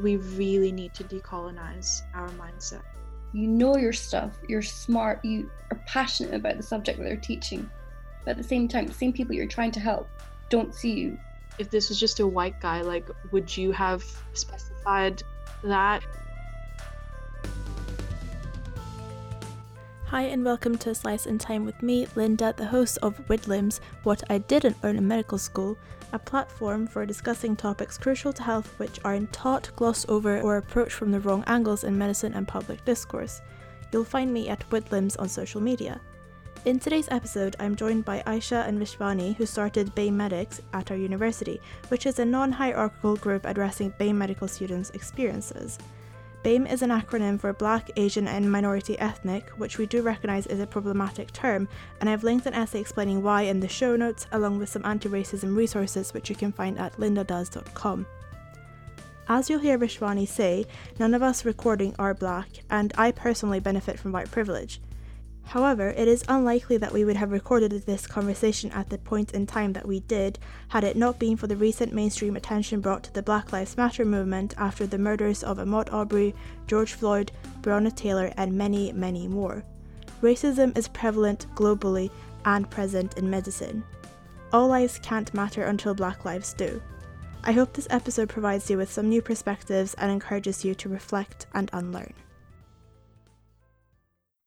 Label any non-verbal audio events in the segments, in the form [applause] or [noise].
We really need to decolonize our mindset. You know your stuff, you're smart, you are passionate about the subject that they're teaching. But at the same time, the same people you're trying to help don't see you. If this was just a white guy, like, would you have specified that? Hi, and welcome to Slice in Time with me, Linda, the host of Widlims What I Didn't Learn in Medical School, a platform for discussing topics crucial to health which aren't taught, glossed over, or approached from the wrong angles in medicine and public discourse. You'll find me at Widlims on social media. In today's episode, I'm joined by Aisha and Vishwani, who started BAME Medics at our university, which is a non hierarchical group addressing BAME medical students' experiences. BAME is an acronym for Black, Asian, and Minority Ethnic, which we do recognise is a problematic term, and I've linked an essay explaining why in the show notes, along with some anti racism resources which you can find at lindadoes.com. As you'll hear Vishwani say, none of us recording are black, and I personally benefit from white privilege. However, it is unlikely that we would have recorded this conversation at the point in time that we did had it not been for the recent mainstream attention brought to the Black Lives Matter movement after the murders of Ahmaud Arbery, George Floyd, Breonna Taylor, and many, many more. Racism is prevalent globally and present in medicine. All lives can't matter until Black lives do. I hope this episode provides you with some new perspectives and encourages you to reflect and unlearn.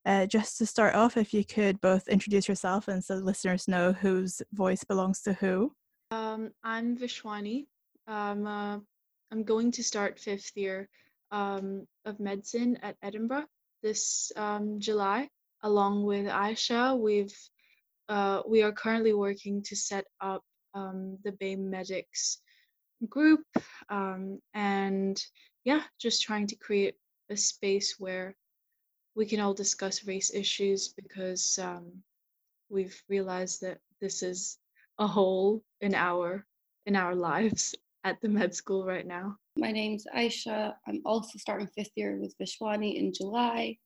Uh, just to start off, if you could both introduce yourself and so listeners know whose voice belongs to who. Um, I'm Vishwani. Uh, I'm going to start fifth year um, of medicine at Edinburgh this um, July. Along with Aisha, we've uh, we are currently working to set up um, the BAME Medics group, um, and yeah, just trying to create a space where we can all discuss race issues because um, we've realized that this is a hole in our in our lives at the med school right now. My name's Aisha. I'm also starting fifth year with Vishwani in July.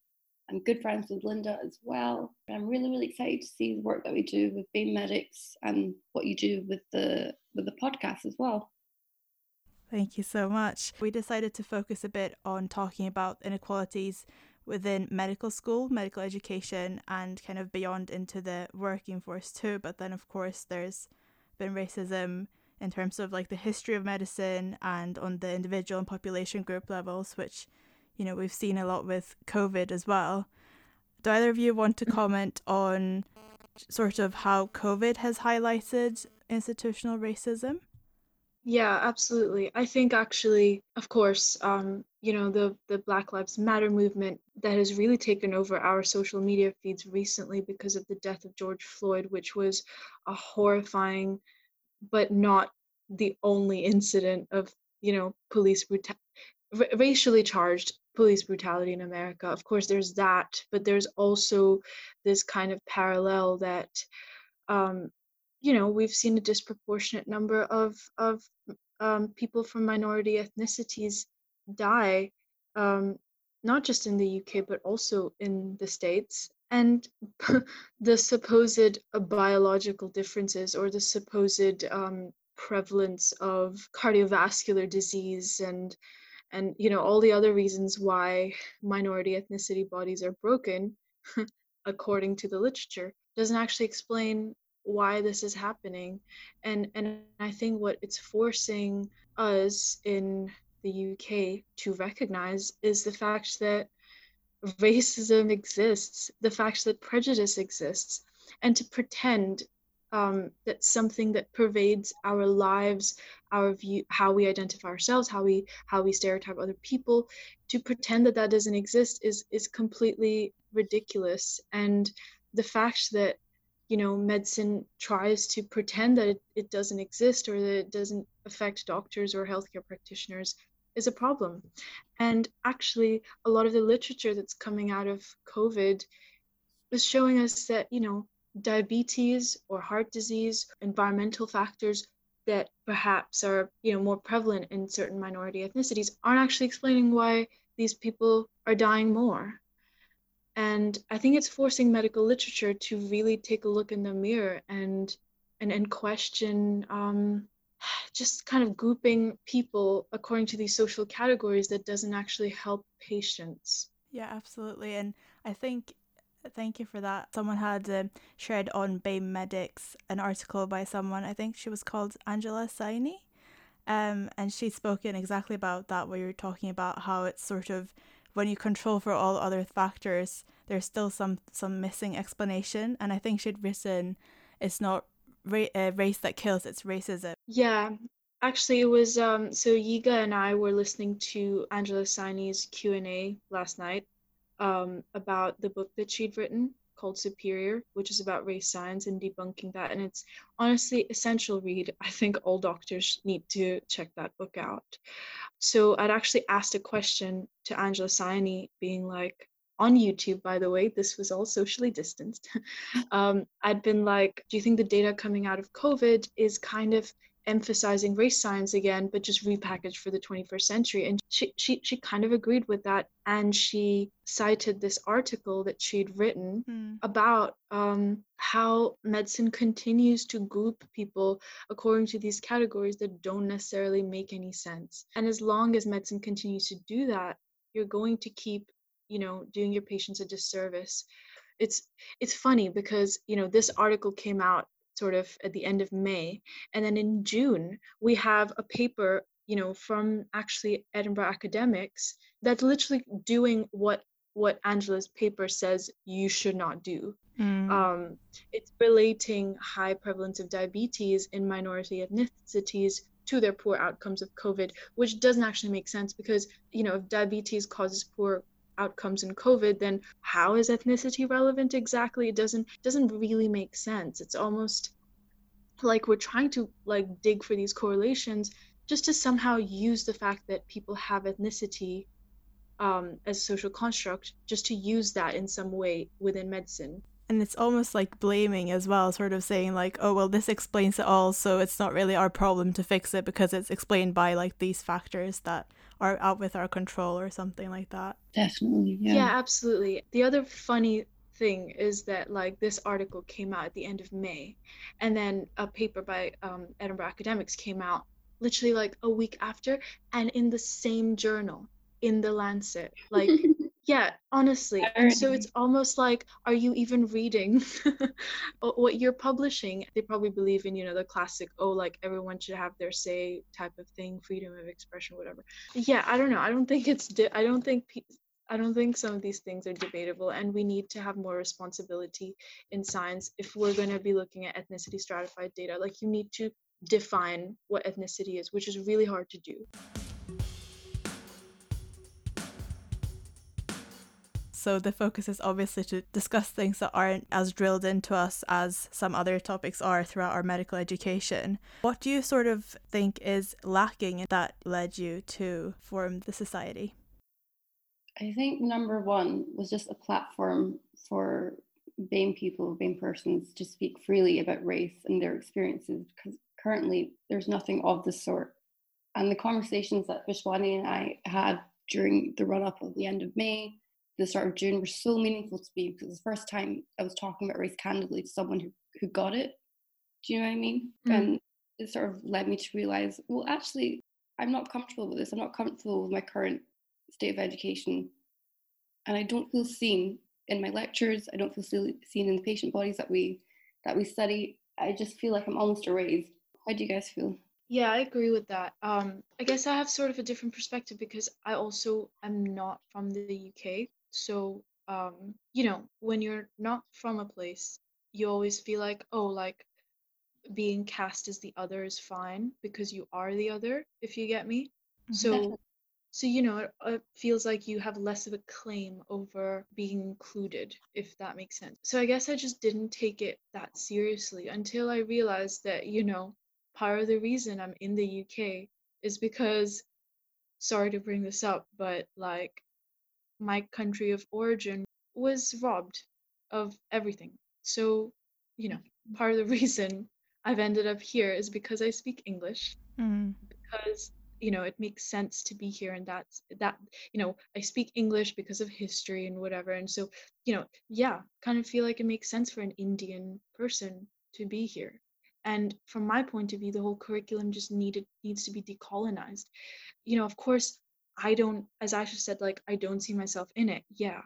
I'm good friends with Linda as well. I'm really, really excited to see the work that we do with BAME Medics and what you do with the with the podcast as well. Thank you so much. We decided to focus a bit on talking about inequalities within medical school, medical education, and kind of beyond into the working force too. But then, of course, there's been racism in terms of like the history of medicine and on the individual and population group levels, which, you know, we've seen a lot with COVID as well. Do either of you want to comment on sort of how COVID has highlighted institutional racism? Yeah, absolutely. I think actually, of course, um, you know, the the Black Lives Matter movement that has really taken over our social media feeds recently because of the death of George Floyd, which was a horrifying, but not the only incident of you know police brutality, racially charged police brutality in America. Of course, there's that, but there's also this kind of parallel that um, you know we've seen a disproportionate number of of um, people from minority ethnicities die um, not just in the uk but also in the states and [laughs] the supposed biological differences or the supposed um, prevalence of cardiovascular disease and and you know all the other reasons why minority ethnicity bodies are broken [laughs] according to the literature doesn't actually explain why this is happening. And and i think what it's forcing us in the uk to recognize is the fact that racism exists the fact that prejudice exists and to pretend um, that something that pervades our lives our view how we identify ourselves how we how we stereotype other people to pretend that that doesn't exist is is completely ridiculous. And the fact that you know medicine tries to pretend that it, it doesn't exist or that it doesn't affect doctors or healthcare practitioners is a problem. And actually a lot of the literature that's coming out of covid is showing us that you know diabetes or heart disease environmental factors that perhaps are you know more prevalent in certain minority ethnicities aren't actually explaining why these people are dying more and i think it's forcing medical literature to really take a look in the mirror and and and question um, [sighs] just kind of grouping people according to these social categories that doesn't actually help patients. Yeah, absolutely. And I think thank you for that. Someone had uh, shared on BAME Medics an article by someone, I think she was called Angela Saini. Um, and she's spoken exactly about that, where you're talking about how it's sort of when you control for all other factors, there's still some some missing explanation. And I think she'd written, it's not ra- race that kills, it's racism. Yeah, actually, it was um. So Yiga and I were listening to Angela Saini's Q and A last night, um, about the book that she'd written called Superior, which is about race science and debunking that. And it's honestly essential read. I think all doctors need to check that book out. So I'd actually asked a question to Angela Saini, being like, on YouTube, by the way, this was all socially distanced. [laughs] um, I'd been like, do you think the data coming out of COVID is kind of emphasizing race science again, but just repackaged for the 21st century. And she, she, she kind of agreed with that. And she cited this article that she'd written mm. about um, how medicine continues to group people according to these categories that don't necessarily make any sense. And as long as medicine continues to do that, you're going to keep, you know, doing your patients a disservice it's it's funny because you know this article came out sort of at the end of May. And then in June, we have a paper, you know, from actually Edinburgh academics that's literally doing what what Angela's paper says you should not do. Mm. Um, it's relating high prevalence of diabetes in minority ethnicities to their poor outcomes of COVID, which doesn't actually make sense because, you know, if diabetes causes poor outcomes in covid then how is ethnicity relevant exactly? It doesn't doesn't really make sense. It's almost like we're trying to like dig for these correlations just to somehow use the fact that people have ethnicity um, as a social construct just to use that in some way within medicine. And it's almost like blaming as well sort of saying like oh well this explains it all so it's not really our problem to fix it because it's explained by like these factors that are out with our control or something like that. Definitely. Yeah. Yeah, absolutely. The other funny thing is that like this article came out at the end of May, and then a paper by um, Edinburgh Academics came out literally like a week after, and in the same journal, in the Lancet. Like [laughs] Yeah, honestly. And so it's almost like, are you even reading [laughs] what you're publishing? They probably believe in, you know, the classic, oh, like everyone should have their say type of thing, freedom of expression, whatever. Yeah, I don't know. I don't think it's, di- I don't think, pe- I don't think some of these things are debatable, and we need to have more responsibility in science if we're going to be looking at ethnicity stratified data. Like, you need to define what ethnicity is, which is really hard to do. So the focus is obviously to discuss things that aren't as drilled into us as some other topics are throughout our medical education. What do you sort of think is lacking that led you to form the society? I think number one was just a platform for BAME people, BAME persons to speak freely about race and their experiences because currently there's nothing of the sort. And the conversations that Vishwani and I had during the run up of the end of May the start of June were so meaningful to me because the first time I was talking about race candidly to someone who, who got it. Do you know what I mean? Mm. And it sort of led me to realize, well, actually, I'm not comfortable with this. I'm not comfortable with my current state of education. And I don't feel seen in my lectures. I don't feel seen in the patient bodies that we that we study. I just feel like I'm almost erased. How do you guys feel? Yeah, I agree with that. Um, I guess I have sort of a different perspective because I also am not from the UK. So, um, you know, when you're not from a place, you always feel like, oh, like being cast as the other is fine because you are the other, if you get me. Mm-hmm. So, so you know, it, it feels like you have less of a claim over being included, if that makes sense. So I guess I just didn't take it that seriously until I realized that, you know, part of the reason I'm in the UK is because sorry to bring this up, but like my country of origin was robbed of everything. So, you know, part of the [laughs] reason I've ended up here is because I speak English. Mm. Because you know it makes sense to be here and that's that you know i speak english because of history and whatever and so you know yeah kind of feel like it makes sense for an indian person to be here and from my point of view the whole curriculum just needed needs to be decolonized you know of course i don't as aisha said like i don't see myself in it yeah.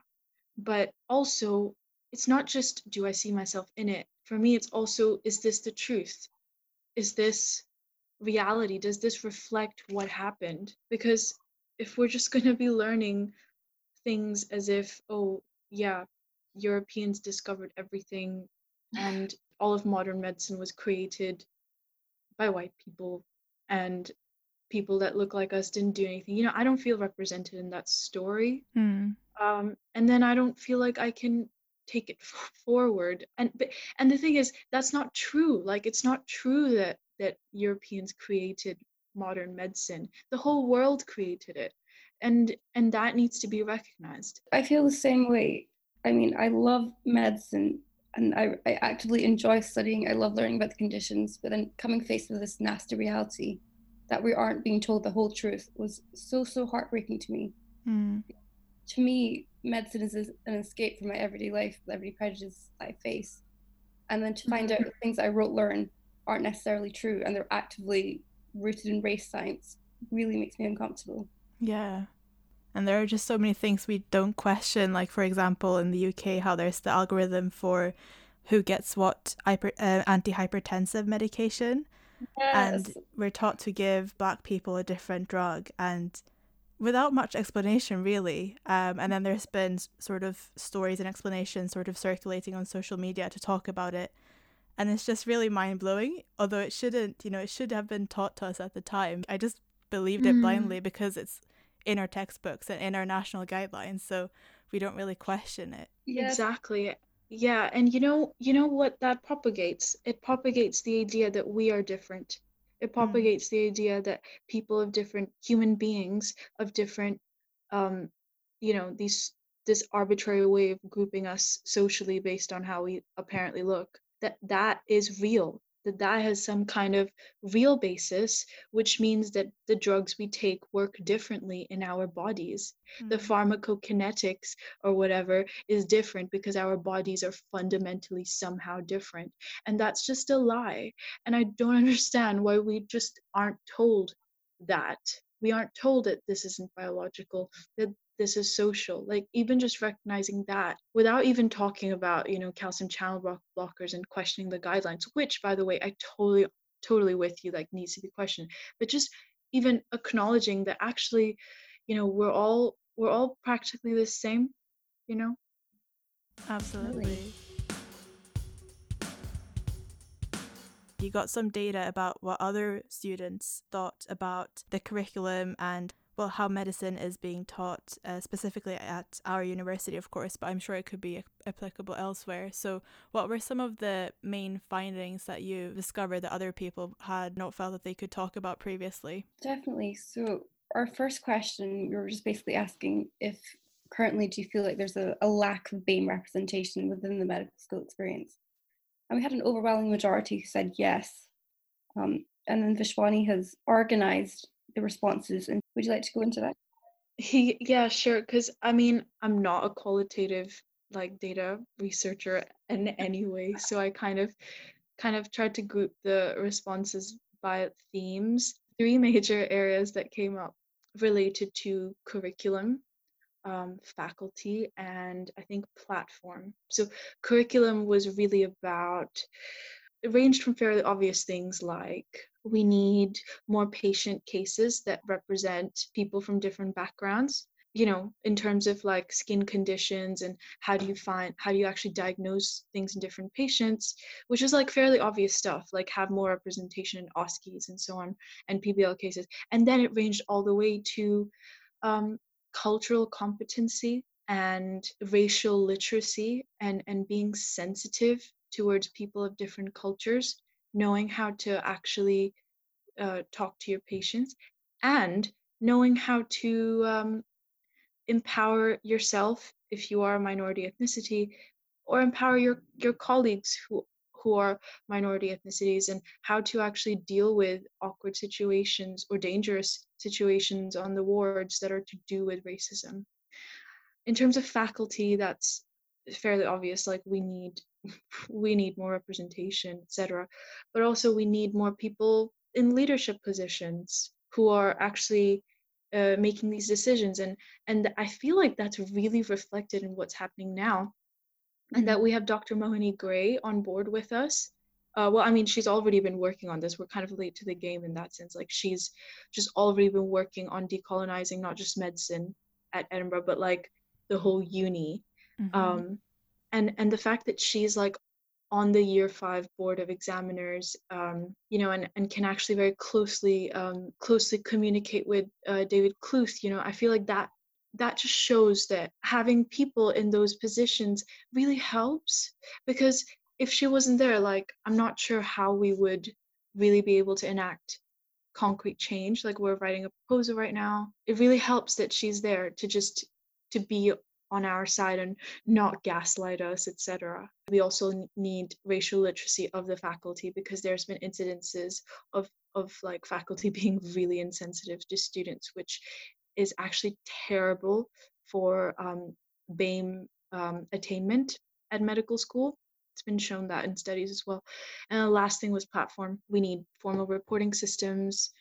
But also it's not just do i see myself in it? For me it's also is this the truth? Is this reality? Does this reflect what happened? Because if we're just [laughs] going to be learning things as if oh yeah europeans discovered everything and [sighs] all of modern medicine was created by white people and people that look like us didn't do anything. You know i don't feel represented in that story. Mm. um, and then i don't feel like i can take it forward. And but, and the thing is that's not true. Like it's not true that that europeans created modern medicine. The whole world created it. And and that needs to be recognized. I feel the same way. I mean i love medicine and I, I actively enjoy studying. I love learning about the conditions, but then coming faced with this nasty reality that we aren't being told the whole truth was so so heartbreaking to me. Mm. To me, medicine is an escape from my everyday life, every prejudice I face, and then to find mm-hmm. out that things I wrote learn aren't necessarily true and they're actively rooted in race science really makes me uncomfortable. Yeah. And there are just so many things we don't question. Like, for example, in the UK, how there's the algorithm for who gets what hyper, uh, antihypertensive medication. Yes. And we're taught to give black people a different drug and without much explanation, really. Um, and then there's been sort of stories and explanations sort of circulating on social media to talk about it. And it's just really mind blowing, although it shouldn't, you know, it should have been taught to us at the time. I just believed it mm. blindly because it's in our textbooks and in our national guidelines so we don't really question it yeah. exactly yeah and you know you know what that propagates it propagates the idea that we are different it hmm. propagates mm. the idea that people of different human beings of different um you know these this arbitrary way of grouping us socially based on how we apparently look that that is real that that has some kind of real basis which means that the drugs we take work differently in our bodies. Mm-hmm. the pharmacokinetics or whatever is different because our bodies are fundamentally somehow different. And that's just a lie. And i don't [laughs] understand why we just aren't told that. We aren't told that this isn't biological that this is social like even just recognizing that without even talking about you know calcium channel blockers and questioning the guidelines which by the way i totally totally with you like needs to be questioned but just even acknowledging that actually you know we're all we're all practically the same you know? Absolutely. You got some data about what other students thought about the curriculum and well how medicine is being taught uh, specifically at our university of course but i'm sure it could be applicable elsewhere. So what were some of the main findings that you discovered that other people had not felt that they could talk about previously? Definitely. So our first question we were just basically asking if currently do you feel like there's a, a lack of BAME representation within the medical school experience? And we had an overwhelming majority who said yes. Um, and then Vishwani has organized the responses. And would you like to go into that? He, yeah, sure. Because I mean, I'm not a qualitative like data researcher in any way, so I kind of kind of tried to group the responses by themes. Three major areas that came up related to curriculum, um, faculty, and I think platform. So curriculum was really about it ranged from fairly obvious things like we need more patient cases that represent people from different backgrounds you know in terms of like skin conditions and how do you find how do you actually diagnose things in different patients which is like fairly obvious stuff like have more representation in OSCEs and so on and PBL cases. And then it ranged all the way to um, cultural competency and racial literacy and and being sensitive towards people of different cultures knowing how to actually uh, talk to your patients and knowing how to um, empower yourself if you are a minority ethnicity or empower your your colleagues who who are minority ethnicities and how to actually deal with awkward situations or dangerous situations on the wards that are to do with racism. In terms of faculty that's fairly obvious like we need [laughs] we need more representation, etc. But also we need more people in leadership positions who are actually uh, making these decisions and and i feel like that's really reflected in what's happening now and that mm-hmm. we have dr mohini gray on board with us uh, well i mean she's already been working on this we're kind of late to the game in that sense like she's just already been working on decolonizing not just medicine at edinburgh but like the whole uni mm-hmm. um and and the fact that she's like on the year five board of examiners um, you know and, and can actually very closely um, closely communicate with uh, david kluth you know i feel like that that just shows that having people in those positions really helps because if she wasn't there like i'm not sure how we would really be able to enact concrete change. Like we're writing a proposal right now. It really helps that she's there to just to be on our side and not gaslight us, etc. We also need racial literacy of the faculty because there's been incidences of of like faculty [laughs] being really insensitive to students, which is actually terrible for um, BAME um, attainment at medical school. It's been shown that in studies as well. And the last thing was platform. We need formal reporting systems,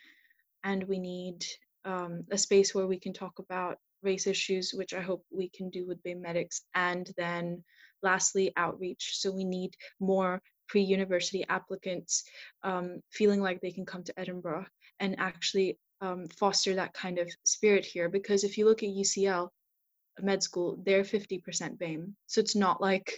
and we need um, a space where we can talk about race issues, which I hope we can do with BAME Medics. And then lastly, outreach. So we need more pre-university applicants um, feeling like they can come to Edinburgh and actually um, foster that kind of spirit here. Because if you look at UCL med school, they're 50% BAME. So it's not like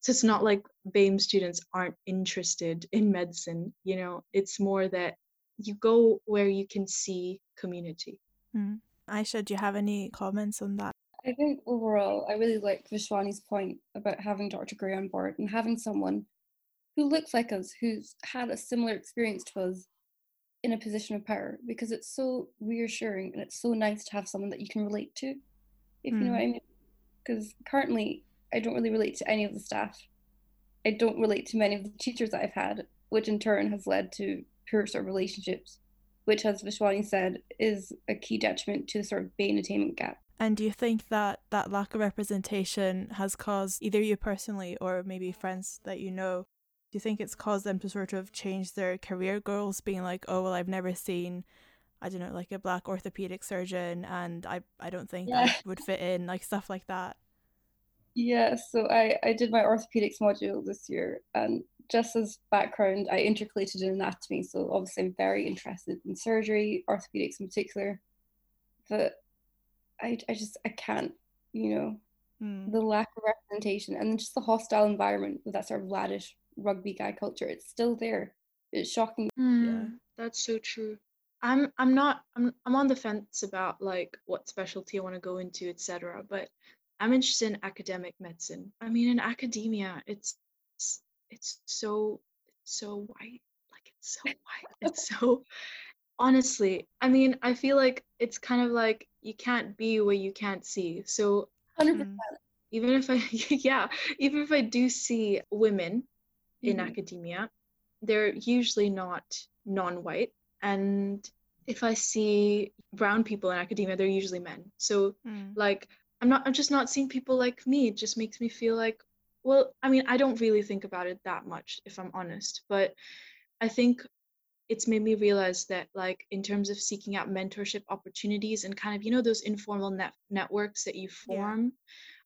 so it's not like BAME students aren't interested in medicine. You know, it's more that you go where you can see community. Mm. Aisha, do you have any comments on that? I think overall, I really like Vishwani's point about having Dr. Gray on board and having someone who looks like us, who's had a similar experience to us in a position of power, because it's so reassuring and it's so nice to have someone that you can relate to, if mm. you know what I hmm. mean. Because currently, I don't really relate to any of the staff. I don't relate to many of the teachers that I've had, which in turn has led to poor sort of relationships which, as Vishwani said, is a key detriment to the sort of BAME attainment gap. And do you think that that lack of representation has caused either you personally or maybe friends that you know? Do you think it's caused them to sort of change their career goals, being like, oh, well, I've never seen, I don't know, like a black orthopedic surgeon and I, I don't think yeah. I would fit in, like stuff like that? Yeah, so I, I did my orthopedics module this year and just as background, I intercalated in anatomy, so obviously I'm very interested in surgery, orthopedics in particular. But I, I just I can't, you know, mm. the lack of representation and just the hostile environment with that sort of laddish rugby guy culture. It's still there. It's shocking. Mm, yeah, that's so true. I'm I'm not I'm I'm on the fence about like what specialty I want to go into, etc. But I'm interested in academic medicine. I mean, in academia, it's it's so it's so white like it's so white it's so [laughs] honestly i mean i feel like it's kind of like you can't be what you can't see so 100%. Mm, even if i [laughs] yeah even if i do see women in mm-hmm. academia they're usually not non-white and if i see brown people in academia they're usually men so mm. like i'm not i'm just not seeing people like me it just makes me feel like well, I mean, I don't really think about it that much, if I'm honest, but I think it's made me realize that, like, in terms of seeking out mentorship opportunities and kind of, you know, those informal net- networks that you form,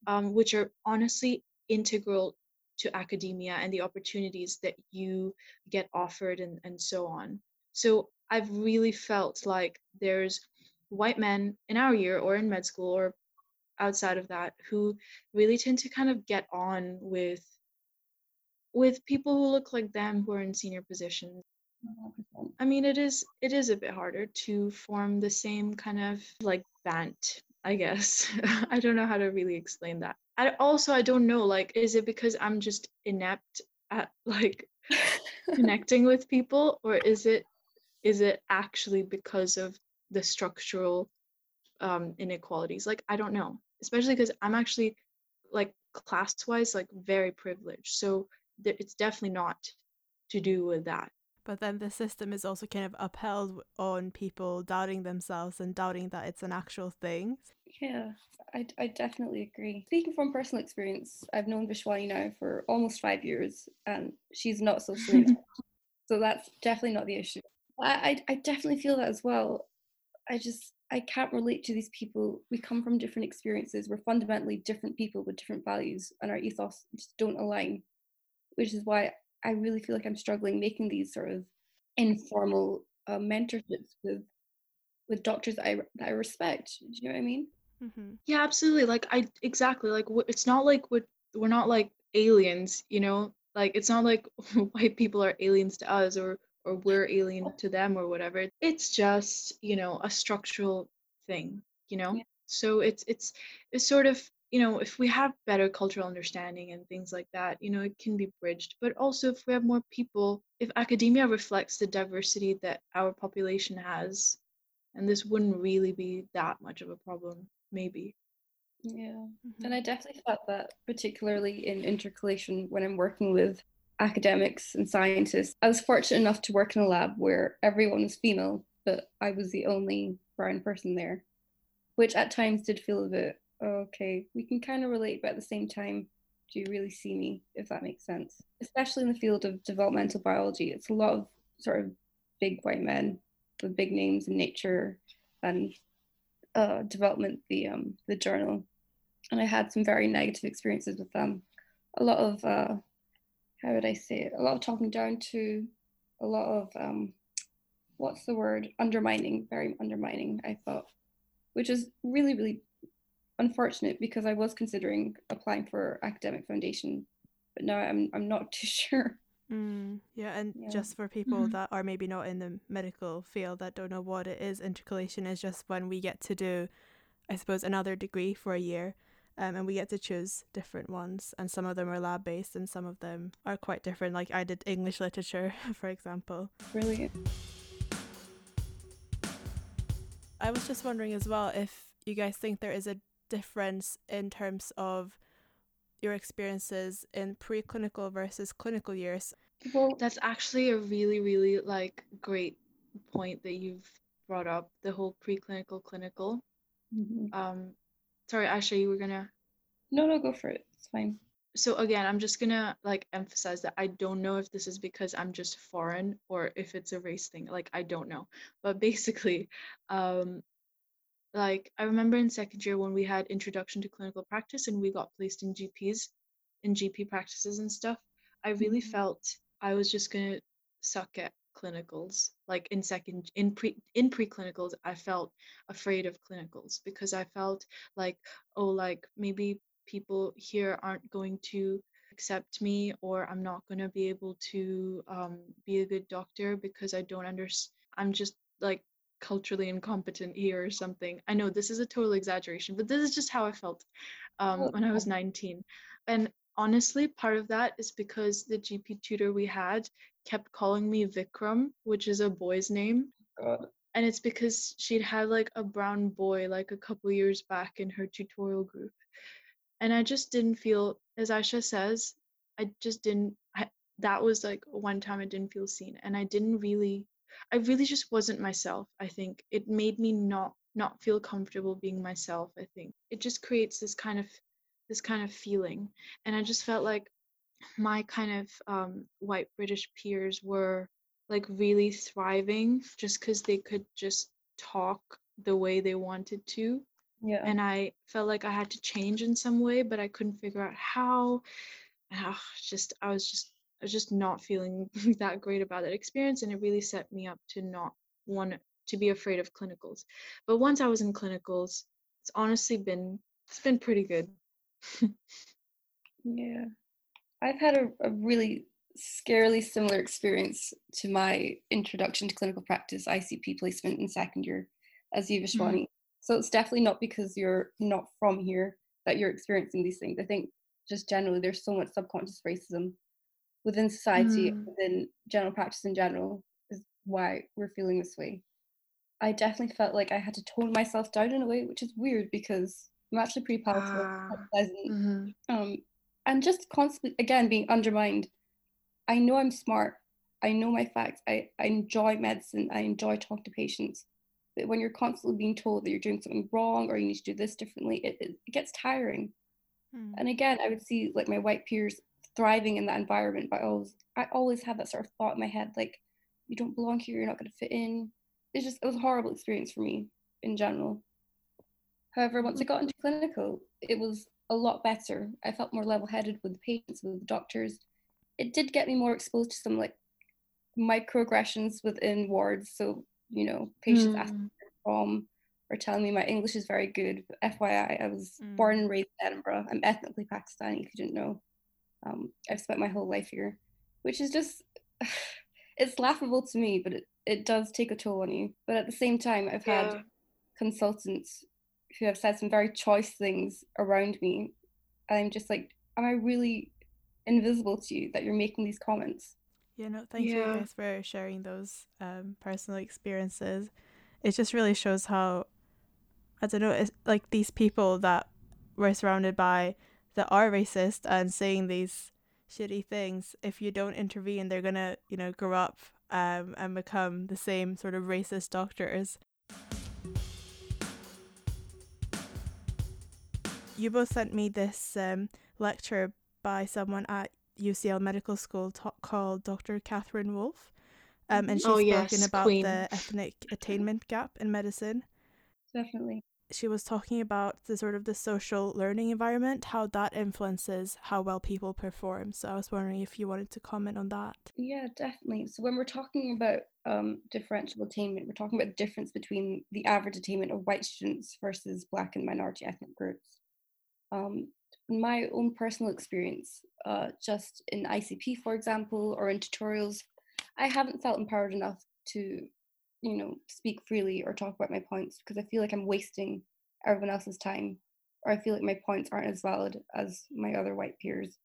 yeah. um, which are honestly integral to academia and the opportunities that you get offered and, and so on. So I've really felt like there's white men in our year or in med school or outside of that who really tend to kind of get on with with people who look like them who are in senior positions. I mean it is it is a bit harder to form the same kind of like bant i guess. [laughs] I don't know how to really explain that. I also i don't know like is it because i'm just inept at [laughs] like [laughs] connecting with people or is it is it actually because of the structural um, inequalities? Like i don't know especially because I'm actually like class wise like very privileged. So th- it's definitely not to do with that. But then the system is also kind of upheld on people doubting themselves and doubting that it's an actual thing. Yeah, I, I definitely agree. Speaking from personal experience, I've known Vishwani now for almost five years and she's not so sweet. [laughs] so that's definitely not the issue. I, I, I definitely feel that as well. I just, I can't relate to these people. We come from different experiences. We're fundamentally different people with different values, and our ethos just don't align, which is why I really feel like I'm struggling making these sort of informal uh, mentorships with with doctors that I that I respect. Do you know what I mean? Mm-hmm. Yeah, absolutely. Like I exactly like it's not like we're we're not like aliens, you know. Like it's not like [laughs] white people are aliens to us or or we're alien to them or whatever. It's just you know a structural thing, you know. Yeah. So it's it's it's sort of you know if we have better cultural understanding and things like that you know it can be bridged but also if we have more people if academia reflects the diversity that our population has and this wouldn't really be that much of a problem maybe yeah mm-hmm. and i definitely felt that particularly in intercalation when i'm working with academics and scientists. I was fortunate enough to work in a lab where everyone was female but i was the only brown person there which at times did feel a bit okay we can kind of relate but at the same time do you really see me? if that makes sense. Especially in the field of developmental biology it's a lot of sort of big white men with big names in nature and uh, development, the um, the journal, and I had some very negative experiences with them. A lot of uh, how would I say it? A lot of talking down to, a lot of um, what's the word? Undermining, very undermining. I thought, which is really really unfortunate because I was considering applying for academic foundation, but now I'm I'm not [laughs] too sure. Mm, yeah, and yeah. just for people mm-hmm. that are maybe not in the medical field that don't know what it is, intercalation is just when we get to do, I suppose, another degree for a year. Um, and we get to choose different ones, and some of them are lab based, and some of them are quite different. Like I did English literature, [laughs] for example. Brilliant. I was just wondering as well if you guys think there is a difference in terms of your experiences in preclinical versus clinical years? Well, that's actually a really, really like great point that you've brought up the whole preclinical clinical. Mm-hmm. Um, sorry, Asha, you were gonna. No, no, go for it. It's fine. So again, I'm just gonna like emphasize that I don't know if this is because I'm just foreign or if it's a race thing. Like I don't know, but basically, [laughs] um, like I remember in second year when we had introduction to clinical practice and we got placed in GPs in GP practices and stuff, I really mm-hmm. felt I was just gonna suck at clinicals. Like in second in pre in preclinicals, I felt afraid of clinicals because I felt like, oh, like maybe people here aren't going to accept me or I'm not gonna be able to um, be a good doctor because I don't understand. I'm just like culturally incompetent here or something. I know this is a total exaggeration, but this is just how I felt um, oh, when I was 19. And honestly, part of that is because the GP tutor we had kept calling me Vikram, which is a boy's name. God. And it's because she'd had like a brown boy like a couple years back in her tutorial group. And I just didn't feel, as Aisha says, I just didn't, I, that was like one time I didn't feel seen. And I didn't really I really just wasn't myself. I think it made me not not feel comfortable being myself. I think it just creates this kind of this kind of feeling, and I just felt like my kind of um, white British peers were like really thriving just because they could just talk the way they wanted to. Yeah. And I felt like I had to change in some way, but I couldn't figure out how. I just I was just I was just not feeling [laughs] that great about that experience, and it really set me up to not want to be afraid of clinicals. But once I was in clinicals, it's honestly been it's been pretty good. [laughs] yeah, I've had a, a really scarily similar experience to my introduction to clinical practice ICP placement in second year as you, Vishwani. Mm-hmm. So it's definitely not because you're not from here that you're experiencing these things. I think just generally there's so much subconscious racism within society, mm. within general practice in general, is why we're feeling this way. I definitely felt like I had to tone myself down in a way, which is weird because I'm actually pretty palatable, ah. pleasant, mm-hmm. um, and just constantly again being undermined. I know I'm smart. I know my facts. I, I enjoy medicine. I enjoy talking to patients, But when you're constantly being told that you're doing something wrong or you need to do this differently, it, it, it gets tiring. Hmm. And again, I would see like my white peers thriving in that environment, but I always I always had that sort of thought in my head, like, you don't belong here, you're not gonna fit in. It's just it was a horrible experience for me in general. However, once I got into clinical, it was a lot better. I felt more level headed with the patients, with the doctors. It did get me more exposed to some like microaggressions within wards. So, you know, patients mm. asking from or telling me my English is very good. FYI, I was mm. born and raised in Edinburgh. I'm ethnically Pakistani, if you didn't know. Um, I've spent my whole life here, which is just, [sighs] it's laughable to me, but it, it does take a toll on you. But at the same time, I've yeah. had consultants who have said some very choice things around me. And I'm just like, am I really invisible to you that you're making these comments? Yeah, no, thank yeah. you guys for sharing those um, personal experiences. It just really shows how, I don't know, it's like these people that we're surrounded by that are racist and saying these shitty things, if you don't intervene, they're gonna, you know, grow up um, and become the same sort of racist doctors. You both sent me this um, lecture by someone at UCL Medical School t- called Dr. Katherine Woolf. Um, and she's oh, yes, spoken about Queen. the ethnic attainment gap in medicine. Definitely. She was talking about the sort of the social learning environment, how that influences how well people perform. So I was wondering if you wanted to comment on that. Yeah, definitely. So when we're talking about um, differential attainment, we're talking about the difference between the average attainment of white students versus Black and minority ethnic groups um, my own personal experience, uh, just in ICP, for example, or in tutorials, I haven't felt empowered enough to, you know, speak freely or talk about my points because I feel like I'm wasting everyone else's time, or I feel like my points aren't as valid as my other white peers.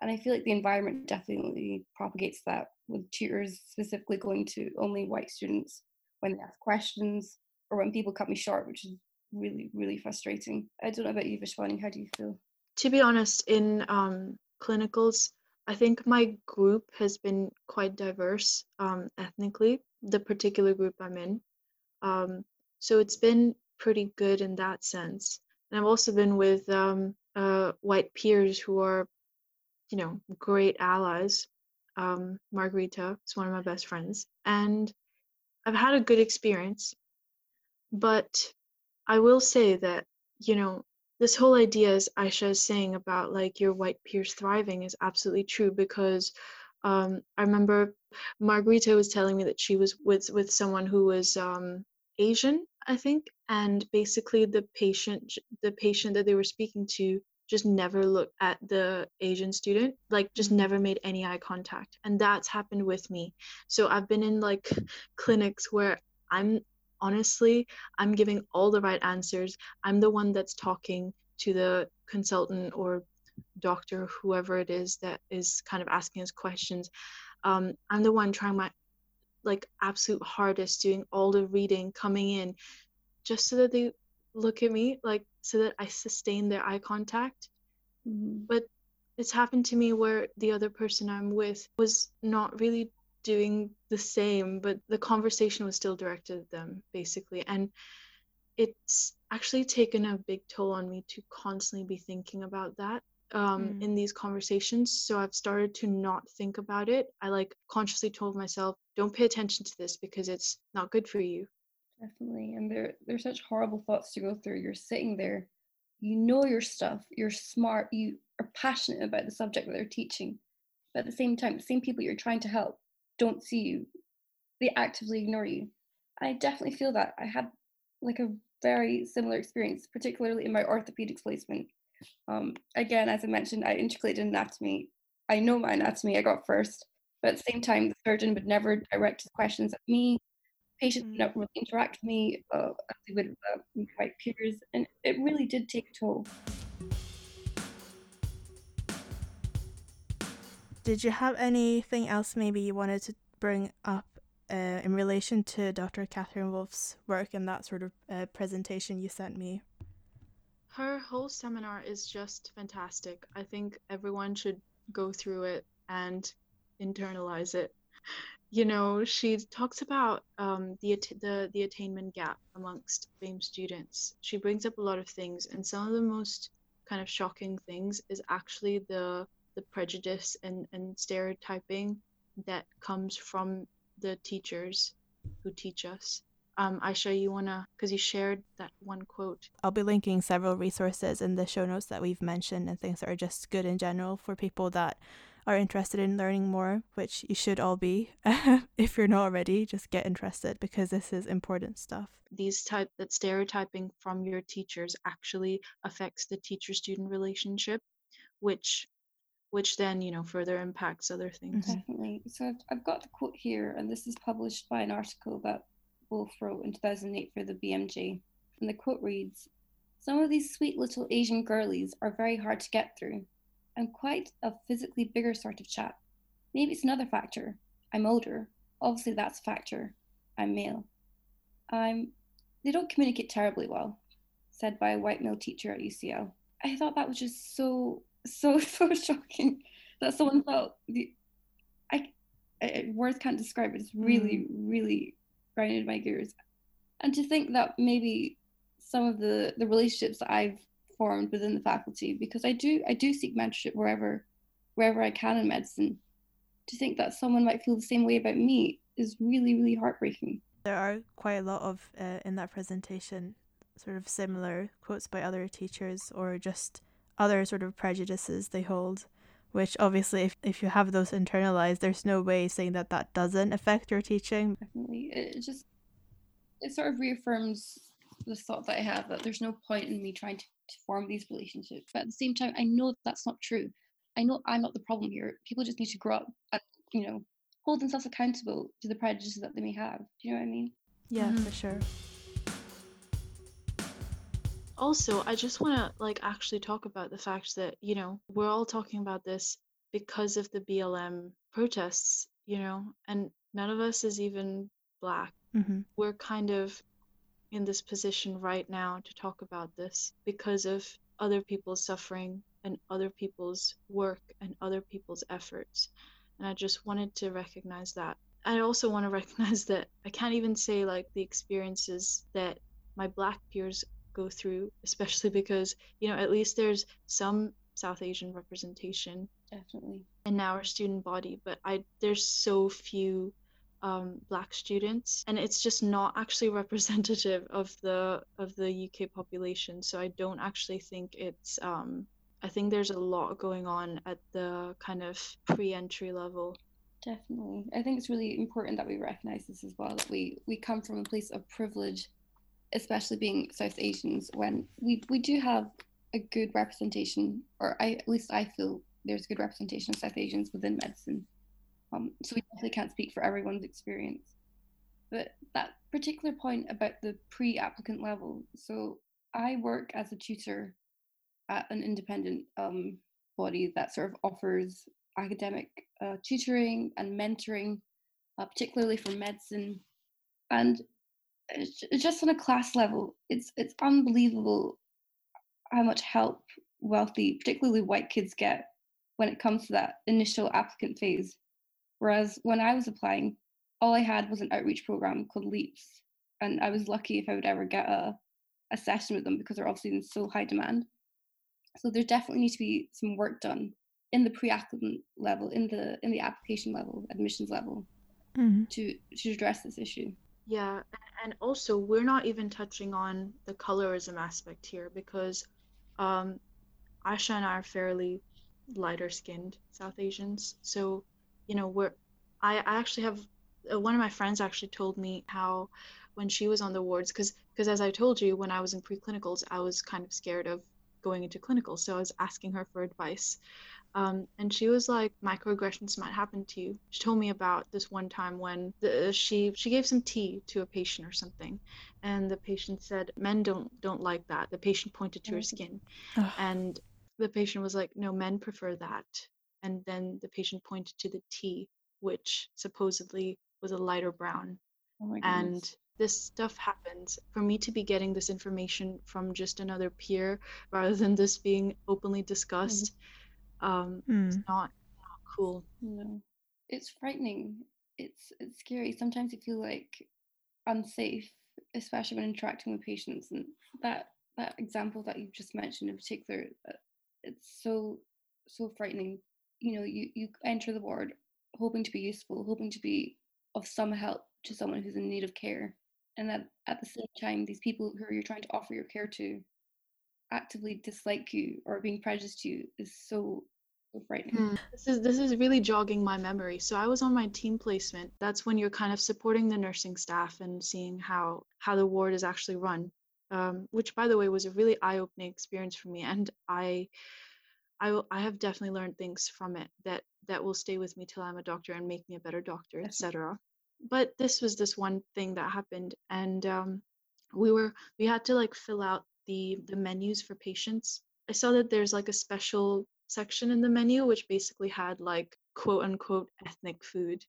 And I feel like the environment definitely propagates that, with tutors specifically going to only white students when they ask questions or when people cut me short, which is really, really frustrating. I don't know about you, Vishwani. How do you feel? To be honest, in um, clinicals, I think my group has been quite diverse um, ethnically, the particular group I'm in. Um, so it's been pretty good in that sense. And I've also been with um, uh, white peers who are, you know, great allies. Um, Margarita is one of my best friends. And I've had a good experience. But I will say that, you know, this whole idea, as Aisha is saying about like your white peers thriving, is absolutely true because um, I remember Margarita was telling me that she was with with someone who was um, Asian, I think, and basically the patient the patient that they were speaking to just never looked at the Asian student, like just mm-hmm. never made any eye contact. And that's happened with me. So I've been in like clinics where I'm honestly, I'm giving all the right answers. I'm the one that's talking to the consultant or doctor, whoever it is that is kind of asking us questions. Um, I'm the one trying my like absolute hardest, doing all the reading, coming in, just so that they look at me, like so that I sustain their eye contact. Mm-hmm. But it's happened to me where the other person I'm with was not really doing the same, but the conversation was still directed at them, basically. And it's actually taken a big toll on me to constantly be thinking about that um, mm. in these conversations. So I've started to not think about it. I like consciously told myself, don't pay attention to this because it's not good for you. Definitely. And they're, they're such horrible thoughts to go through. You're sitting there, you know your stuff, you're smart, you are passionate about the subject that they're teaching. But at the same time, the same people you're trying to help don't see you. They actively ignore you. I definitely feel that. I had like a very similar experience particularly in my orthopedics placement. Um, again as i mentioned i integrated anatomy. I know my anatomy i got first but at the same time the surgeon would never direct his questions at me. Patients would not really interact with me uh, as they would uh, with my peers and it really did take a toll did you have anything else maybe you wanted to bring up uh, in relation to Dr. Katherine Woolf's work and that sort of uh, presentation you sent me? Her whole seminar is just fantastic. I think everyone should go through it and internalize it. you know, she talks about um, the, the the attainment gap amongst BAME students. She brings up a lot of things, and some of the most kind of shocking things is actually the the prejudice and, and stereotyping that comes from the teachers who teach us. Um, Aisha, you wanna, because you shared that one quote. I'll be linking several resources in the show notes that we've mentioned and things that are just good in general for people that are interested in learning more, which you should all be. [laughs] if you're not already, just get interested because this is important stuff. These type that stereotyping from your teachers actually affects the teacher student relationship, which which then you know further impacts other things. Definitely. So I've, I've got the quote here, and this is published by an article that Woolf wrote in 2008 for the BMJ. And the quote reads Some of these sweet little Asian girlies are very hard to get through. I'm quite a physically bigger sort of chap. Maybe it's another factor. I'm older. Obviously, that's a factor. I'm male. I'm. They don't communicate terribly well, said by a white male teacher at UCL. I thought that was just so, so, [laughs] so shocking that someone felt the. I, I words can't describe it. It's really, mm. really grinded my gears. And to think that maybe some of the the relationships that I've formed within the faculty, because I do I do seek mentorship wherever wherever I can in medicine. To think that someone might feel the same way about me is really really heartbreaking. There are quite a lot of uh, in that presentation sort of similar quotes by other teachers or just other sort of prejudices they hold which obviously if, if you have those internalized there's no way saying that that doesn't affect your teaching. Definitely. It just it sort of reaffirms the thought that i have that there's no point in me trying to, to form these relationships. But at the same time i know that that's not true. I know i'm not the problem here. People just need to grow up and you know hold themselves accountable to the prejudices that they may have. Do you know what i mean? Yeah mm-hmm. for sure also i just want to like actually talk about the fact that you know we're all talking about this because of the blm protests you know and none of us is even black mm-hmm. we're kind of in this position right now to talk about this because of other people's suffering and other people's work and other people's efforts and i just wanted to recognize that i also want to [laughs] recognize that i can't even say like the experiences that my black peers go through, especially because, you know, at least there's some South Asian representation. Definitely. In our student body, but I there's so few um, black students and it's just not actually [laughs] representative of the of the UK population so I don't actually think it's um, I think there's a lot going on at the kind of pre-entry level definitely I think it's really important that we recognize this as well that we we come from a place of privilege especially being South Asians, when we we do have a good representation, or I at least I feel there's good representation of South Asians within medicine. Um, so we definitely can't speak for everyone's experience. But that particular point about the pre-applicant level, so I work as a tutor at an independent um, body that sort of offers academic uh, tutoring and mentoring, uh, particularly for medicine. And just on a class level, it's it's unbelievable how much help wealthy, particularly white kids get when it comes to that initial applicant phase. Whereas when I was applying, all I had was an outreach program called Leaps, and I was lucky if I would ever get a a session with them because they're obviously in so high demand. So there definitely needs to be some work done in the pre-applicant level, in the in the application level, admissions level, mm-hmm. to to address this issue. Yeah, and also we're not even touching on the colorism aspect here because um, Aisha and I are fairly lighter skinned South Asians. So, you know, we're I, I actually have uh, one of my friends actually told me how when she was on the wards because because as I told you when I was in preclinicals I was kind of scared of going into clinical so I was asking her for advice um, and she was like, microaggressions might happen to you. She told me about this one time when the, she she gave some tea to a patient or something, and the patient said, "Men don't don't like that." The patient pointed to her mm. skin, and the patient was like, "No, men prefer that." And then the patient pointed to the tea, which supposedly was a lighter brown. Oh and this stuff happens for me to be getting this information from just another peer rather than this being openly discussed mm-hmm um, mm. it's not, not cool. No, it's frightening. it's it's scary. Sometimes you feel like unsafe, especially when interacting with patients. And that that example that you just mentioned in particular, uh, it's so so frightening. You know, you you enter the ward hoping to be useful, hoping to be of some help to someone who's in need of care, and that at the same time, these people who you're trying to offer your care to actively dislike you or being prejudiced to you is so frightening. Mm. This is this is really jogging my memory. So I was on my team placement. That's when you're kind of supporting the nursing staff and seeing how how the ward is actually run. Um, which by the way was a really eye-opening experience for me and I I, will I have definitely learned things from it that that will stay with me till I'm a doctor and make me a better doctor, etc. But this was this one thing that happened, and um, we were we had to like fill out the the menus for patients. I saw that there's like a special section in the menu which basically had like quote unquote ethnic food.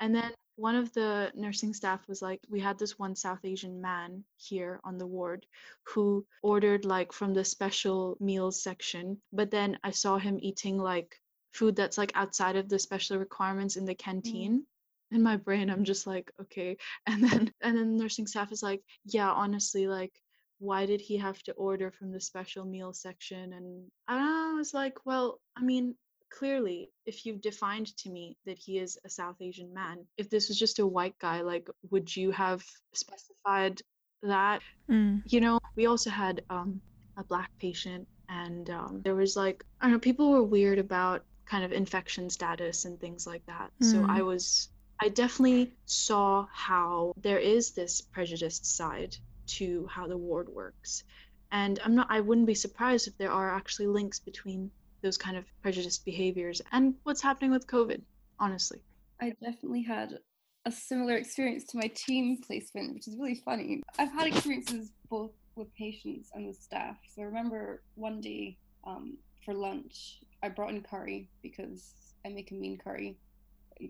And then one of the nursing staff was like, we had this one South Asian man here on the ward who ordered like from the special meals section, but then I saw him eating like food that's like outside of the special requirements in the canteen. Mm in my brain i'm just like okay [laughs] and then and then nursing staff is like yeah honestly like why did he have to order from the special meal section and i was like well i mean clearly if you've defined to me that he is a south asian man if this was just a white guy like would you have specified that mm. you know we also had um, a black patient and um, there was like i don't know people were weird about kind of infection status and things like that mm. so i was i definitely saw how there is this prejudiced side to how the ward works. And I'm not I wouldn't be surprised if there are actually links between those kind of prejudiced behaviors and what's happening with COVID, honestly. I definitely had a similar experience to my team placement, which is really funny. I've had experiences both with patients and with staff. So I remember one day um, for lunch, I brought in curry because I make a mean curry.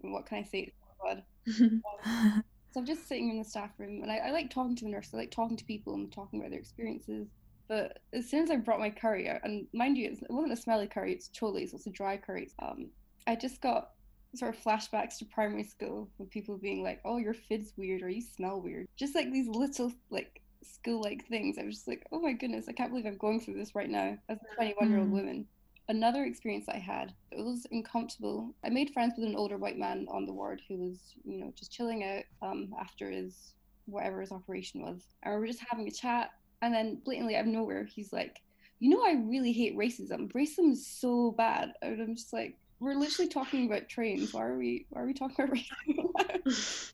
What can I say? Oh, [laughs] um, so I'm just sitting in the staff room and I, I like talking to the nurse. I like talking to people and talking about their experiences. But as soon as I brought my curry, out, and mind you, it wasn't a smelly curry, it's chole, so it's a dry curry. Um, I just got sort of flashbacks to primary school with people being like, oh, your fid's weird or you smell weird. Just like these little, like, school like things. I was just like, oh my goodness, I can't believe I'm going through this right now as a 21 year old mm. woman. Another experience I had, it was uncomfortable. I made friends with an older white man on the ward who was, you know, just chilling out um, after his whatever his operation was. And we were just having a chat. And then blatantly out of nowhere, he's like, you know, I really hate racism. Racism is so bad. And I'm just like, we're literally talking about trains. Why are we why are we talking about racism?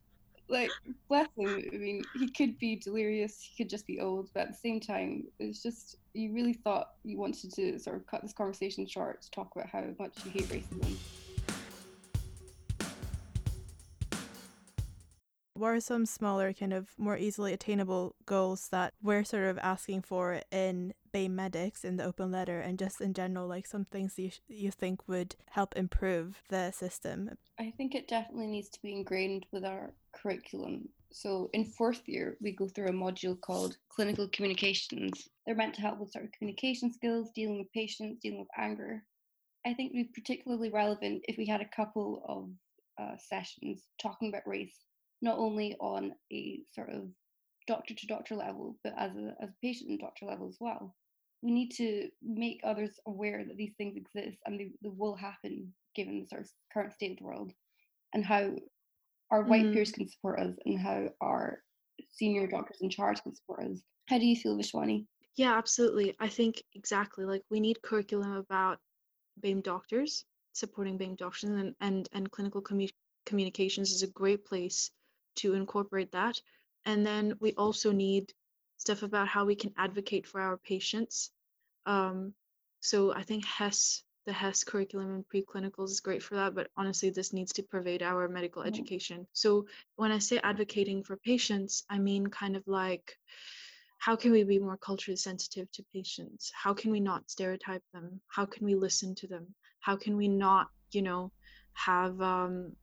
[laughs] [laughs] like bless him. I mean, he could be delirious. He could just be old. But at the same time, it's just you really thought you wanted to sort of cut this conversation short to talk about how much you hate racism. What are some smaller, kind of more easily attainable goals that we're sort of asking for in BAME Medics in the open letter and just in general, like some things you, you think would help improve the system? I think it definitely needs to be ingrained with our curriculum. So in fourth year, we go through a module called clinical communications. They're meant to help with sort of communication skills, dealing with patients, dealing with anger. I think it'd be particularly relevant if we had a couple of uh, sessions talking about race not only on a sort of doctor to doctor level, but as a, as a patient and doctor level as well. We need to make others aware that these things exist and they, they will happen given the sort of current state of the world and how our white mm. peers can support us and how our senior doctors in charge can support us. How do you feel, Vishwani? Yeah, absolutely. I think exactly like we need curriculum about BAME doctors, supporting BAME doctors, and, and, and clinical commu- communications is a great place to incorporate that. And then we also need stuff about how we can advocate for our patients. Um, so I think HES, the HES curriculum in preclinicals is great for that, but honestly, this needs to pervade our medical mm-hmm. education. So when I say advocating for patients, I mean kind of like, how can we be more culturally sensitive to patients? How can we not stereotype them? How can we listen to them? How can we not, you know, have um,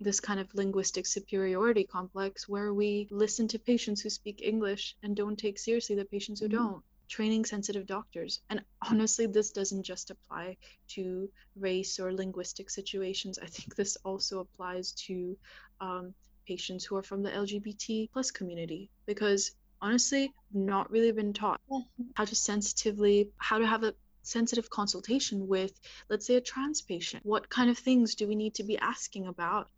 this kind of linguistic superiority complex where we listen to patients who speak English and don't take seriously the patients who mm-hmm. don't. training sensitive doctors. And honestly, this doesn't just apply to race or linguistic situations. I think this also applies to um, patients who are from the LGBT plus community because honestly, not really been taught how to sensitively, how to have a sensitive consultation with, let's say, a trans patient. What kind of things do we need to be asking about?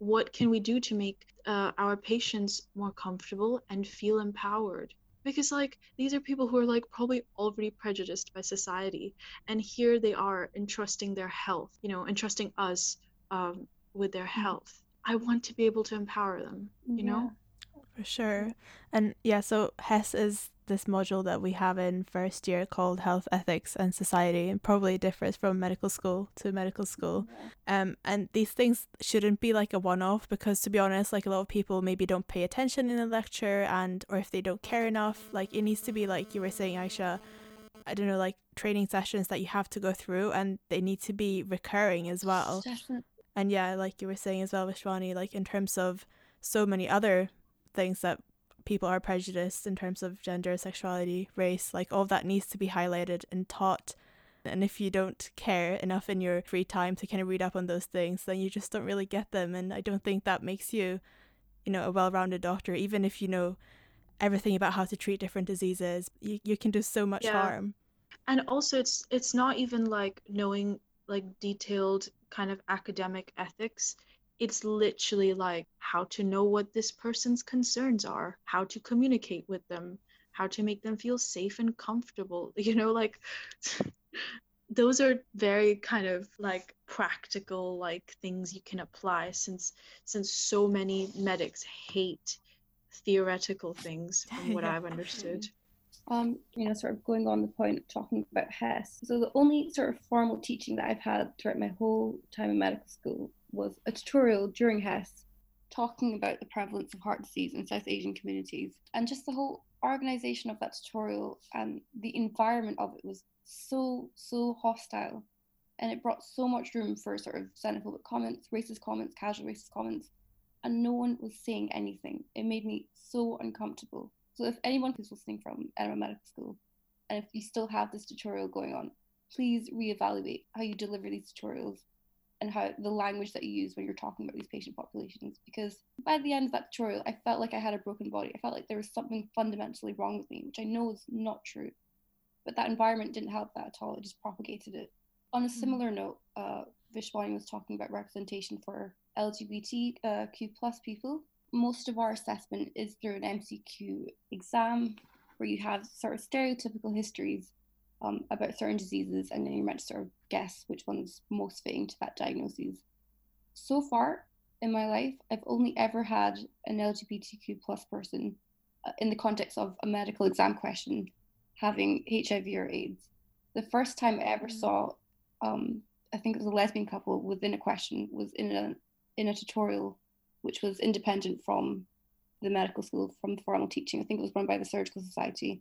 What can we do to make uh, our patients more comfortable and feel empowered? because like these are people who are like probably already prejudiced by society and here they are entrusting their health you know entrusting us um, with their mm-hmm. health i want to be able to empower them you yeah. know for sure and yeah so HES is this module that we have in first year called Health Ethics and Society and probably differs from medical school to medical school. Um, and these things shouldn't be like a one off because to be honest, like a lot of people maybe don't pay attention in a lecture and or if they don't care enough, like it needs to be like you were saying, Aisha, I don't know, like training sessions that you have to go through and they need to be recurring as well. Definitely. And yeah, like you were saying as well, Vishwani, like in terms of so many other things that people are prejudiced in terms of gender, sexuality, race, like all of that needs to be highlighted and taught. And if you don't care enough in your free time to kind of read up on those things, then you just don't really get them. And I don't think that makes you, you know, a well rounded doctor, even if you know everything about how to treat different diseases. You, you can do so much yeah. harm. And also it's it's not even like knowing like detailed kind of academic ethics it's literally like how to know what this person's concerns are, how to communicate with them, how to make them feel safe and comfortable. [laughs] You know, like [laughs] those are very kind of like practical like things you can apply since since so many medics hate theoretical things [laughs] from what yeah. I've understood. Um, you know, sort of going on the point talking about HES. So the only sort of formal teaching that I've had throughout my whole time in medical school was a tutorial during HES talking about the prevalence of heart disease in South Asian communities. And just the whole organization of that tutorial and the environment of it was so, so hostile. And it brought so much room for sort of xenophobic comments, racist comments, casual racist comments. And no one was saying anything. It made me so uncomfortable. So if anyone who's listening from Edinburgh Medical School, and if you still have this tutorial going on, please reevaluate how you deliver these tutorials and how the language that you use when you're talking about these patient populations. Because by the end of that tutorial, I felt like I had a broken body. I felt like there was something fundamentally wrong with me, which I know is not true. But that environment didn't help that at all. It just propagated it. On a hmm. similar note, uh, Vishwani was talking about representation for LGBTQ uh, plus people. Most of our assessment is through an MCQ exam where you have sort of stereotypical histories um, about certain diseases, and then you're meant to sort of guess which one's most fitting to that diagnosis. So far in my life, I've only ever had an LGBTQ plus person uh, in the context of a medical exam question having HIV or AIDS. The first time I ever mm. saw, um, I think it was a lesbian couple within a question, was in a in a tutorial, which was independent from the medical school from the formal teaching. I think it was run by the Surgical Society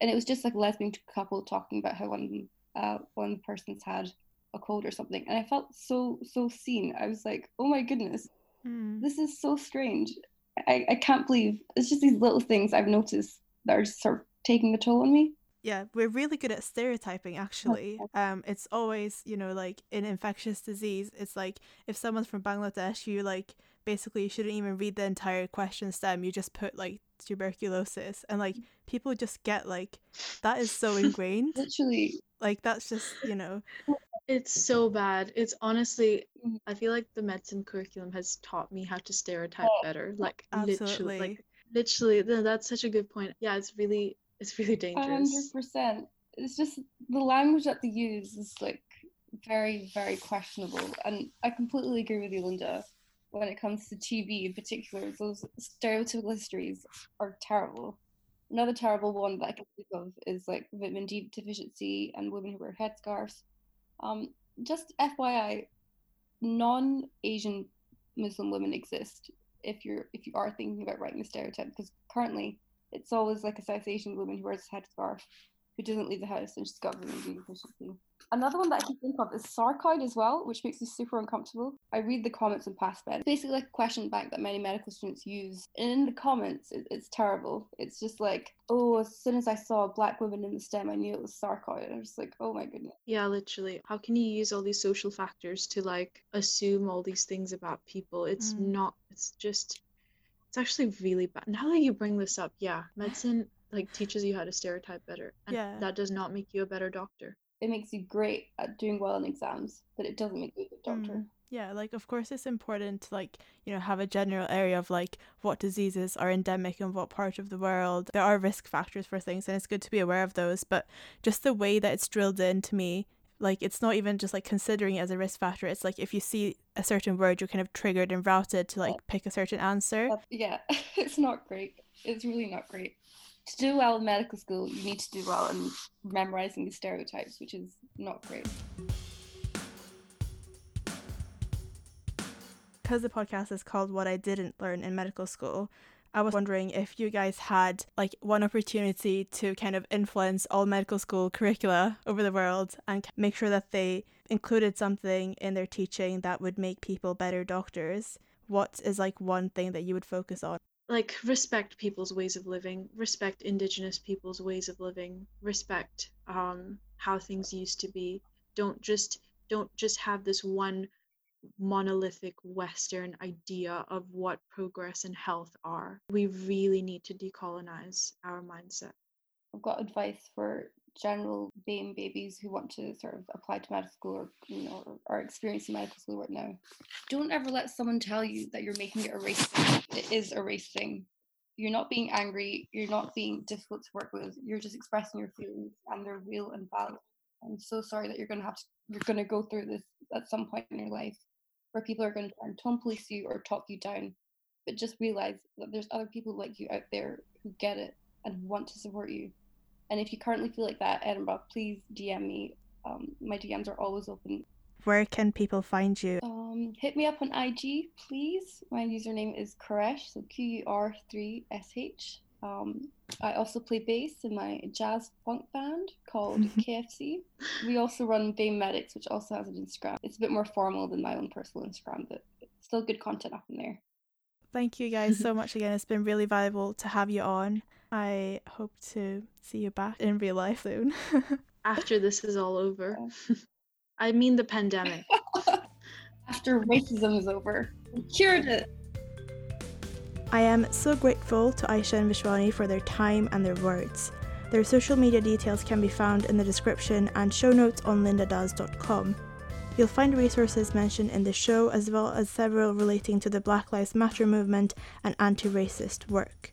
and it was just like a lesbian couple talking about how one uh, one person's had a cold or something, and I felt so so seen. I was like, oh my goodness, mm. this is so strange. I, I can't believe it's just these little things I've noticed that are sort of taking a toll on me. Yeah, we're really good at stereotyping actually. [laughs] Um it's always, you know, like in infectious disease, it's like if someone's from Bangladesh, you like basically you shouldn't even read the entire question stem. You just put like tuberculosis and like people just get like that is so [laughs] ingrained. Literally. Like that's just you know. It's so bad. It's honestly mm. i feel like the medicine curriculum has taught me how to stereotype better like Absolutely. literally like literally that's such a good point. Yeah it's really it's really dangerous. 100% it's just the language that they use is like very very questionable and i completely agree with you linda when it comes to TB in particular, those stereotypical histories are terrible. Another terrible one that I can think of is like vitamin D deficiency and women who wear headscarves. Um, just FYI, non-Asian Muslim women exist. If you're if you are thinking about writing a stereotype, because currently it's always like a South Asian woman who wears a headscarf, who doesn't leave the house and she's got vitamin D deficiency. Another one that I can think of is sarcoid as well, which makes me super uncomfortable. I read the comments in past PassMed. Basically, like a question bank that many medical students use. And in the comments, it, it's terrible. It's just like, oh, as soon as I saw a black women in the STEM, I knew it was sarcoid. And I was like, oh my goodness. Yeah, literally. How can you use all these social factors to like assume all these things about people? It's Mm. not, it's just, it's actually really bad. Now that you bring this up, yeah, medicine like teaches you how to stereotype better. And Yeah. that does not make you a better doctor. It makes you great at doing well in exams, but it doesn't make you a good doctor. Mm. Yeah, like of course it's important to like, you know, have a general area of like what diseases are endemic in what part of the world. There are risk factors for things and it's good to be aware of those, but just the way that it's drilled into me, like it's not even just like considering it as a risk factor. It's like if you see a certain word you're kind of triggered and routed to like pick a certain answer. Yeah, [laughs] it's not great. It's really not great. To do well in medical school, you need to do well in memorizing the stereotypes, which is not great. because the podcast is called What I Didn't Learn in Medical School, I was wondering if you guys had like one opportunity to kind of influence all medical school curricula over the world and make sure that they included something in their teaching that would make people better doctors. What is like one thing that you would focus on? Like respect people's ways of living, respect indigenous people's ways of living, respect um how things used to be. Don't just don't just have this one monolithic Western idea of what progress and health are. We really need to decolonize our mindset. I've got advice for general BAME babies who want to sort of apply to medical school or you know are experiencing medical school right now. Don't ever let someone tell you that you're making it a race. It is a race thing. You're not being angry, you're not being difficult to work with, you're just expressing your feelings and they're real and valid. I'm so sorry that you're gonna have to you're gonna go through this at some point in your life where people are gonna try and tone police you or talk you down. But just realize that there's other people like you out there who get it and want to support you. And if you currently feel like that, Edinburgh, please DM me. Um, my DMs are always open. Where can people find you? Um, hit me up on IG, please. My username is Koresh, so Q U R 3 S H. Um, I also play bass in my jazz funk band called [laughs] KFC. We also run BAME Medics, which also has an Instagram. It's a bit more formal than my own personal Instagram, but still good content up in there. Thank you guys so [laughs] much again. It's been really valuable to have you on. I hope to see you back in real life soon. [laughs] After this is all over. [laughs] I mean the pandemic. [laughs] After racism is over, we cured it. I am so grateful to Aisha and Vishwani for their time and their words. Their social media details can be found in the description and show notes on lindadoes.com. You'll find resources mentioned in the show as well as several relating to the Black Lives Matter movement and anti racist work.